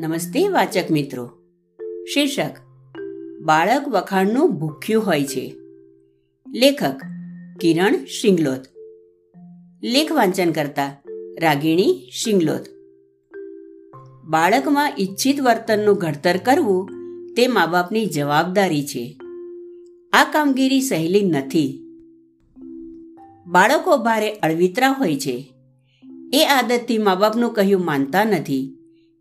નમસ્તે વાચક મિત્રો. શીર્ષક, બાળક વખાણનું ભૂખ્યું હોય છે. લેખક, કિરણ શિંગલોત. લેખ વાંચન કરતા, રાગીણી શિંગલોત. બાળકમાં ઈચ્છિત વર્તનનું ઘડતર કરવું તે મા બાપની જવાબદારી છે. આ કામગીરી સહેલી નથી. બાળકો ભારે અળવિતરા હોય છે. એ આદતથી મા બાપનું કહ્યું માનતા નથી.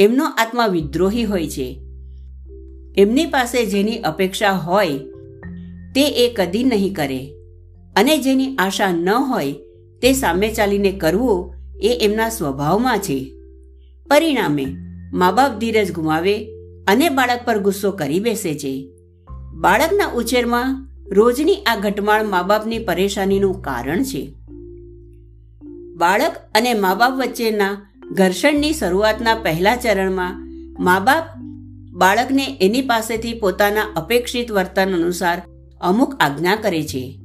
એમનો આત્મા વિદ્રોહી હોય છે. એમની પાસે જેની અપેક્ષા હોય, તે એ કદી નહીં કરે. અને જેની આશા ન હોય, તે સામે ચાલીને કરવું એ એમના સ્વભાવમાં છે. પરિણામે મા બાપ ધીરજ ગુમાવે અને બાળક પર ગુસ્સો કરી બેસે છે. બાળકના ઉછેરમાં રોજની આ ઘટમાળ મા બાપની પરેશાનીનું કારણ છે. બાળક અને મા બાપ વચ્ચેના ઘર્ષણની શરૂઆતના પહેલા ચરણમાં મા બાપ બાળકને એની પાસેથી પોતાના અપેક્ષિત વર્તન અનુસાર અમુક આજ્ઞા કરે છે.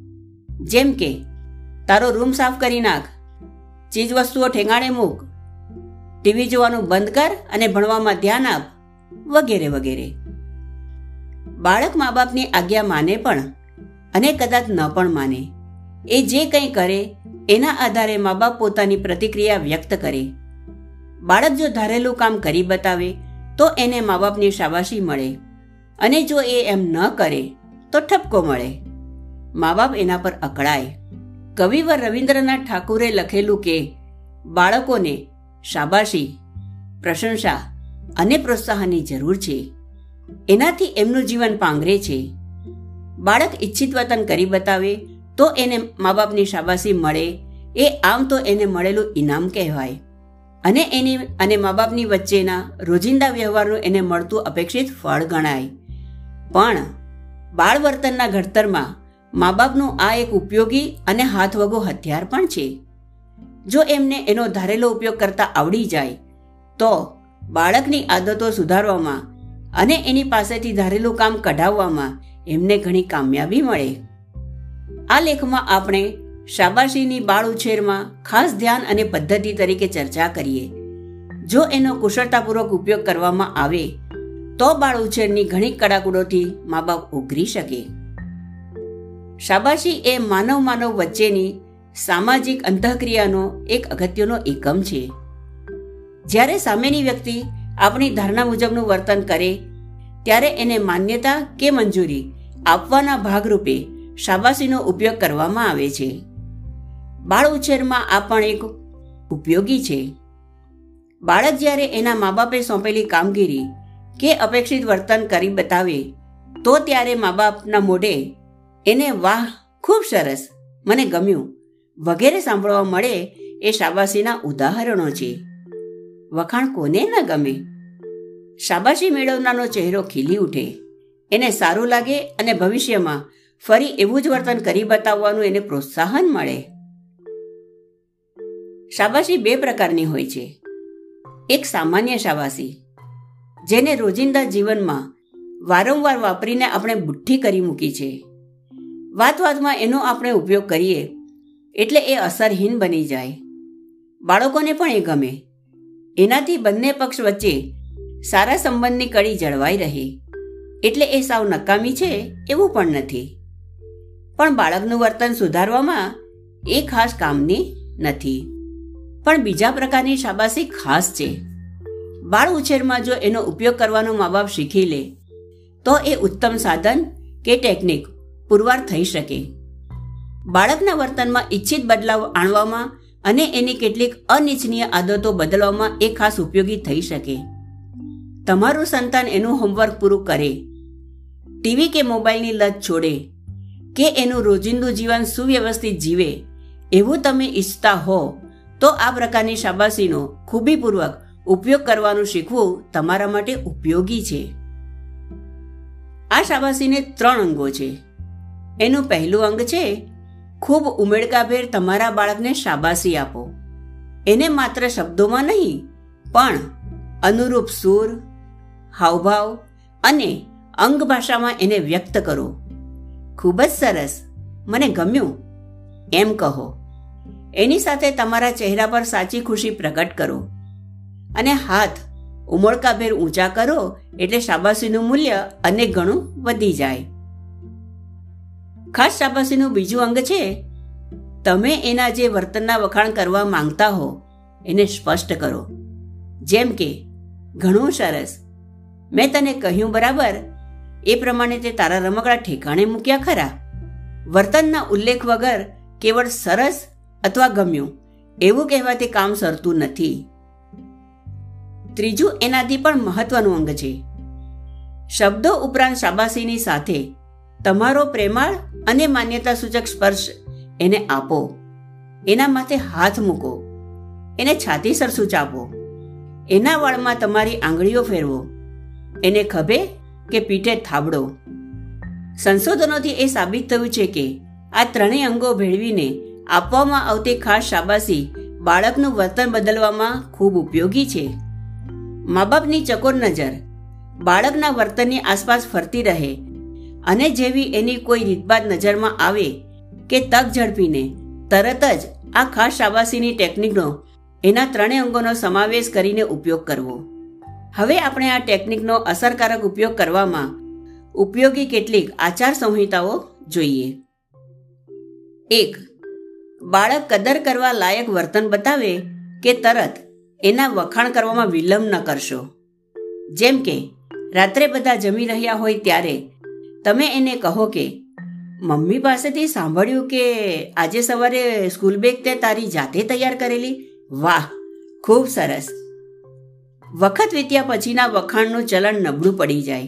જેમ કે, તારો રૂમ સાફ કરી નાખ. ચીજ વસ્તુઓ ઠેંગાણે મૂક. ટીવી જોવાનું બંધ કર અને ભણવામાં ધ્યાન આપ. વગેરે વગેરે. બાળક મા બાપની આજ્ઞા માને પણ અને કદાચ ન પણ માને. એ જે કંઈ કરે, એના આધારે મા બાપ પોતાની પ્રતિક્રિયા વ્યક્ત કરે. બાળક જો ધારેલું કામ કરી બતાવે, તો એને મા બાપની શાબાશી મળે. અને જો એ એમ ન કરે, તો ઠપકો મળે. મા બાપ એના પર અકળાય. કવિવર રવિન્દ્રનાથ ઠાકુરે લખેલું કે, બાળકોને શાબાશી, પ્રશંસા અને પ્રોત્સાહનની જરૂર છે. એનાથી એમનું જીવન પાંગરે છે. બાળક ઈચ્છિત વતન કરી બતાવે, તો એને મા બાપની શાબાશી મળે. એ આમ તો એને મળેલું ઇનામ કહેવાય. અને એની અને મા બાપની વચ્ચેના રોજિંદા વ્યવહારનું એને મળતું અપેક્ષિત ફળ ગણાય. પણ બાળ વર્તનના ઘડતરમાં મા બાપનું આ એક ઉપયોગી અને હાથવગો હથિયાર પણ છે. જો એમને એનો ધારેલો ઉપયોગ કરતા આવડી જાય, તો બાળકની આદતો સુધારવામાં અને એની પાસેથી ધારેલું કામ કઢાવવામાં એમને ઘણી કામયાબી મળે. આ લેખમાં આપણે શાબાશીની બાળ ઉછેરમાં ખાસ ધ્યાન અને પદ્ધતિ તરીકે ચર્ચા કરીએ. જો એનો કુશળતાપૂર્વક ઉપયોગ કરવામાં આવે, તો બાળ ઉછેરની ઘણી કડાકુડોથી મા બાપ ઉઘરી શકે. શાબાશી એ માનવ માનવ વચ્ચેની સામાજિક અંતઃક્રિયાનો એક અગત્યનો એકમ છે. જ્યારે સામેની વ્યક્તિ આપણી ધારણા મુજબનું વર્તન કરે, ત્યારે એને માન્યતા કે મંજૂરી આપવાના ભાગરૂપે શાબાશીનો ઉપયોગ કરવામાં આવે છે. બાળ ઉછેરમાં આ પણ એક ઉપયોગી છે. બાળક જ્યારે એના મા બાપે સોંપેલી કામગીરી કે અપેક્ષિત વર્તન કરી બતાવે, તો ત્યારે મા બાપના મોઢે એને વાહ, ખૂબ સરસ, મને ગમ્યું, વગેરે સાંભળવા મળે એ શાબાશીના ઉદાહરણો છે. વખાણ કોને ન ગમે? શાબાશી મેળવનારનો ચહેરો ખીલી ઉઠે. એને સારું લાગે અને ભવિષ્યમાં ફરી એવું જ વર્તન કરી બતાવવાનું એને પ્રોત્સાહન મળે. શાબાશી બે પ્રકારની હોય છે. એક સામાન્ય શાબાશી, જેને રોજિંદા જીવનમાં વારંવાર વાપરીને આપણે બુઠ્ઠી કરી મૂકી છે. વાત વાતમાં એનો આપણે ઉપયોગ કરીએ, એટલે એ અસરહીન બની જાય. બાળકોને પણ એ ગમે. એનાથી બંને પક્ષ વચ્ચે સારા સંબંધની કડી જળવાઈ રહે. એટલે એ સાવ નકામી છે એવું પણ નથી. પણ બાળકનું વર્તન સુધારવામાં એ ખાસ કામની નથી. પણ બીજા પ્રકારની શાબાશી ખાસ છે. બાળ ઉછેરમાં જો એનો ઉપયોગ કરવાનો મા બાપ શીખી લે, તો એ ઉત્તમ સાધન કે ટેકનિક પુરવાર થઈ શકે. બાળકના વર્તનમાં ઈચ્છિત બદલાવ આણવામાં અને એની કેટલીક અનિચ્છનીય આદતો બદલવામાં એ ખાસ ઉપયોગી થઈ શકે. તમારું સંતાન એનું હોમવર્ક પૂરું કરે. ટીવી કે મોબાઈલની લત છોડે કે એનું રોજિંદુ જીવન સુવ્યવસ્થિત જીવે, એવું તમે ઈચ્છતા હો તો આ પ્રકારની શાબાશીનો ખૂબીપૂર્વક ઉપયોગ કરવાનું શીખવું તમારા માટે ઉપયોગી છે. આ શાબાશીને ત્રણ અંગો છે. એનું પહેલું અંગ છે, ખૂબ ઉમેડકાભેર તમારા બાળકને શાબાશી આપો. એને માત્ર શબ્દોમાં નહીં, પણ અનુરૂપ સૂર, હાવભાવ અને અંગ ભાષામાં એને વ્યક્ત કરો. ખૂબ જ સરસ. મને ગમ્યું. એમ કહો. એની સાથે તમારા ચહેરા પર સાચી ખુશી પ્રગટ કરો. અને હાથ ઉમળકાભેર ઊંચા કરો એટલે શાબાશીનું મૂલ્ય અનેક ગણું વધી જાય. ખાસ શાબાશીનું બીજું અંગ છે, તમે એના જે વર્તનના વખાણ કરવા માંગતા હો, એને સ્પષ્ટ કરો. જેમ કે, ઘણું સરસ. મેં તને કહ્યું બરાબર. એ પ્રમાણે તે તારા રમકડા ઠેકાણે મૂક્યા ખરા. વર્તનના ઉલ્લેખ વગર કેવળ સરસ અથવા ગમ્યું. એવું કહેવાથી કામ સરતું નથી. ત્રીજું એનાથી પણ મહત્વનું અંગ છે. શબ્દો ઉપરાંત શાબાશીની સાથે તમારો પ્રેમાળ અને માન્યતા સૂચક સ્પર્શ એને આપો. એના માથે હાથ મૂકો. એને છાતી સરસું ચાપો એના વાળમાં તમારી આંગળીઓ ફેરવો. એને ખભે કે પીઠે થાબડો. સંશોધનોથી એ સાબિત થયું છે કે આ ત્રણેય અંગો ભેળવીને આપવામાં આવતી ખાસ શાબાશી બાળકનું વર્તન બદલવામાં ખૂબ ઉપયોગી છે. મા બાપની ચકોર નજર બાળકના વર્તનની આસપાસ ફરતી રહે અને જેવી એની કોઈ રીતબાદ નજરમાં આવે કે તક ઝડપીને તરત જ આ ખાસ શાબાશીની ટેકનિકનો એના ત્રણેય અંગોનો સમાવેશ કરીને ઉપયોગ કરવો. હવે આપણે આ ટેકનિકનો અસરકારક ઉપયોગ કરવામાં ઉપયોગી કેટલીક આચાર સંહિતાઓ જોઈએ. એક બાળક કદર કરવા લાયક વર્તન બતાવે કે તરત એના વખાણ કરવામાં વિલંબ ન કરશો. જેમ કે, રાત્રે બધા જમી રહ્યા હોય ત્યારે તમે એને કહો કે, મમ્મી પાસેથી સાંભળ્યું કે આજે સવારે સ્કૂલ બેગ તે તારી જાતે તૈયાર કરેલી? વાહ, ખૂબ સરસ. વખત વીત્યા પછીના વખાણનું ચલણ નબળું પડી જાય.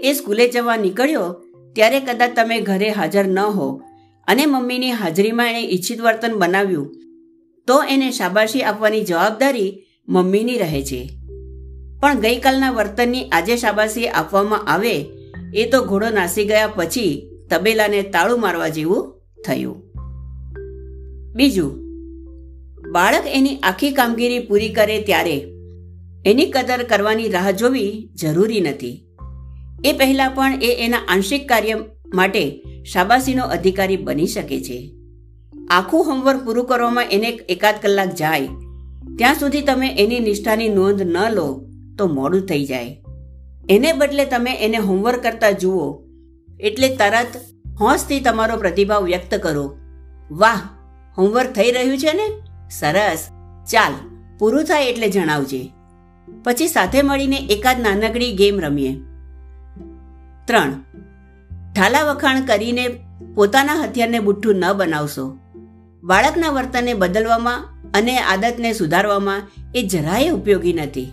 એ સ્કૂલે જવા નીકળ્યો ત્યારે કદાચ તમે ઘરે હાજર ન હો અને મમ્મીની હાજરીમાં એણે ઈચ્છિત વર્તન બનાવ્યું, તો એને શાબાશી આપવાની જવાબદારી મમ્મીની રહે છે. પણ ગઈકાલના વર્તનની આજે શાબાશી આપવામાં આવે, એ તો ઘોડો નાસી ગયા પછી તબેલાને તાળું મારવા જેવું થયું. બીજું, બાળક એની આખી કામગીરી પૂરી કરે ત્યારે એની કદર કરવાની રાહ જોવી જરૂરી નથી. એ પહેલા પણ એ એના આંશિક કાર્ય માટે શાબાશીનો અધિકારી બની શકે છે. આખું હોમવર્ક પૂરું કરવામાં એને એકાદ કલાક જાય. ત્યાં સુધી તમે એની નિષ્ઠાની નોંધ ન લો તો મોડું થઈ જાય. એને બદલે તમે એને હોમવર્ક કરતા જુઓ. એટલે તરત હોંશથી તમારો પ્રતિભાવ વ્યક્ત કરો. વાહ હોમવર્ક થઈ રહ્યું છે ને? સરસ. ચાલ, પૂરું થાય એટલે જણાવજે. પછી સાથે મળીને એકાદ નાનકડી ગેમ રમીએ. ત્રણ. ઠાલા વખાણ કરીને પોતાના હથિયારને બુઠ્ઠું ન બનાવશો. બાળકના વર્તનને બદલવામાં અને આદતને સુધારવામાં એ જરાય ઉપયોગી નથી.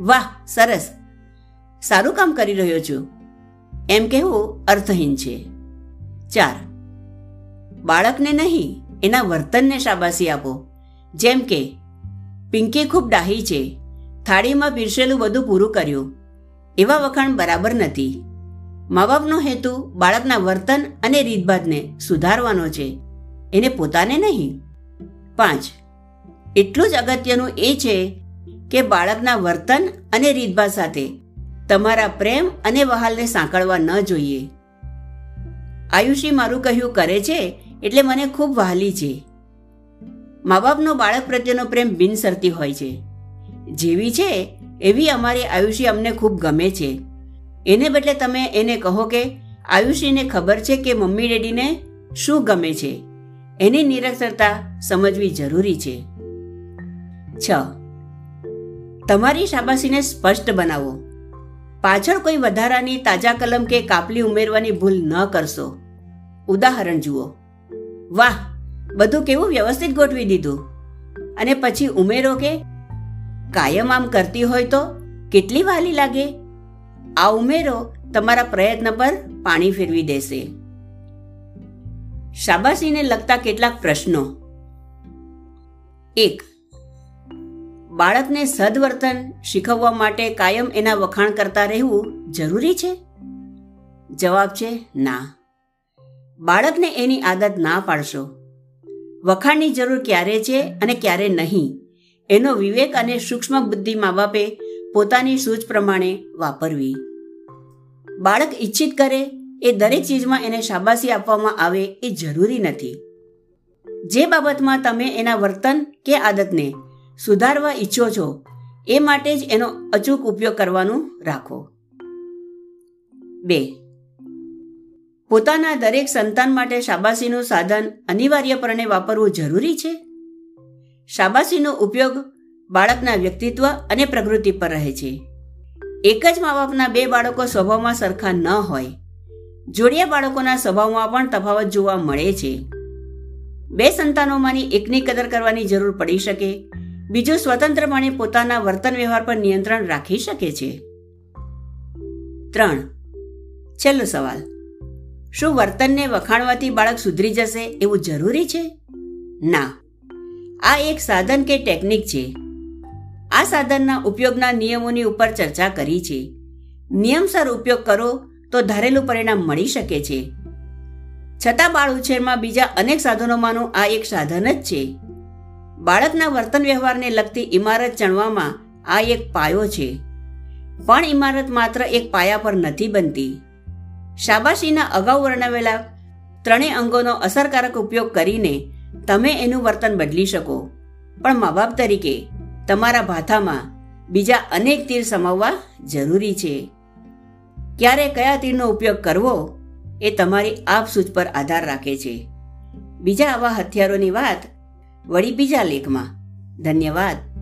વાહ, સરસ. સારું કામ કરી રહ્યો છું. એમ કહેવું અર્થહીન છે. ચાર. બાળકને નહીં, એના વર્તનને શાબાશી આપો. જેમ કે, પિંકી ખૂબ ડાહી છે. થાળીમાં પીરસેલું બધું પૂરું કર્યું. એવા વખાણ બરાબર નથી. મા બાપનો હેતુ બાળકના વર્તન અને રીતભાતને સુધારવાનો છે. એને પોતાને નહીં. પાંચ. એટલું જ અગત્યનું એ છે કે બાળકના વર્તન અને રીતભાત સાથે તમારા પ્રેમ અને વહાલને સાંકળવા ન જોઈએ. આયુષી મારું કહ્યું કરે છે એટલે મને ખૂબ વહાલી છે. મા બાપનો બાળક પ્રત્યેનો પ્રેમ બિનસરતી હોય છે. જેવી છે એવી અમારી આયુષી અમને ખૂબ ગમે છે. એને બદલે તમે એને કહો કે, આયુષીને ખબર છે કે મમ્મી ડેડીને શું ગમે છે? એની નિરક્ષરતા સમજવી જરૂરી છે. છ. તમારી શાબાશીને સ્પષ્ટ બનાવો. પાછળ કોઈ વધારાની તાજા કલમ કે કાપલી ઉમેરવાની ભૂલ ન કરશો. ઉદાહરણ જુઓ. વાહ, બધું કેવું વ્યવસ્થિત ગોઠવી દીધું. અને પછી ઉમેરો કે, કાયમ આમ કરતી હોય તો કેટલી વાલી લાગે? આ ઉમેરો તમારા પ્રયત્ન પર પાણી ફેરવી દેશે. શાબાશીને લગતા કેટલાક પ્રશ્નો. એક, બાળકને સદવર્તન શીખવવા માટે કાયમ એના વખાણ કરતા રહેવું જરૂરી છે? જવાબ છે ના. બાળકને એની આદત ના પાડશો. વખાણની જરૂર ક્યારે છે અને ક્યારે નહીં, એનો વિવેક અને સૂક્ષ્મ બુદ્ધિ મા બાપે પોતાની સૂચ પ્રમાણે વાપરવી. બાળક ઈચ્છિત કરે એ દરેક ચીજમાં એને શાબાશી આપવામાં આવે એ જરૂરી નથી. જે બાબતમાં તમે એના વર્તન કે આદતને સુધારવા ઈચ્છો છો, એ માટે જ એનો અચૂક ઉપયોગ કરવાનું રાખો. બે. પોતાના દરેક સંતાન માટે શાબાશીનું સાધન અનિવાર્યપણે વાપરવું જરૂરી છે? શાબાશીનો ઉપયોગ બાળકના વ્યક્તિત્વ અને પ્રકૃતિ પર રહે છે. એક જ મા બાપના બે બાળકો સ્વભાવમાં સરખા ન હોય. જોડિયા બાળકોના સ્વભાવમાં પણ તફાવત જોવા મળે છે. બે સંતાનોમાંની એકની કદર કરવાની જરૂર પડી શકે. બીજું સ્વતંત્રપણે પોતાના વર્તન વ્યવહાર પર નિયંત્રણ રાખી શકે છે. ત્રણ. છેલ્લો સવાલ. શું વર્તનને વખાણવાથી બાળક સુધરી જશે એવું જરૂરી છે? ના. આ એક સાધન કે ટેકનિક છે. આ સાધનના ઉપયોગના નિયમોની ઉપર ચર્ચા કરી છે. નિયમસર ઉપયોગ કરો તો ધારેલું પરિણામ મળી શકે છે. છતાં બાળ ઉછેરમાં બીજા અનેક સાધનોમાંનું આ એક સાધન જ છે. બાળકના વર્તન વ્યવહારને લગતી ઇમારત ચણવામાં આ એક પાયો છે. પણ ઇમારત માત્ર એક પાયા પર નથી બનતી. શાબાશીના અગાઉ વર્ણવેલા ત્રણેય અંગોનો અસરકારક ઉપયોગ કરીને તમે એનું વર્તન બદલી શકો. પણ મા બાપ તરીકે તમારા ભાથામાં બીજા અનેક તીર સમાવવા જરૂરી છે. ક્યારે કયા તીરનો ઉપયોગ કરવો એ તમારી આપસૂચ પર આધાર રાખે છે. બીજા આવા હથિયારોની વાત વળી બીજા લેખમાં. ધન્યવાદ.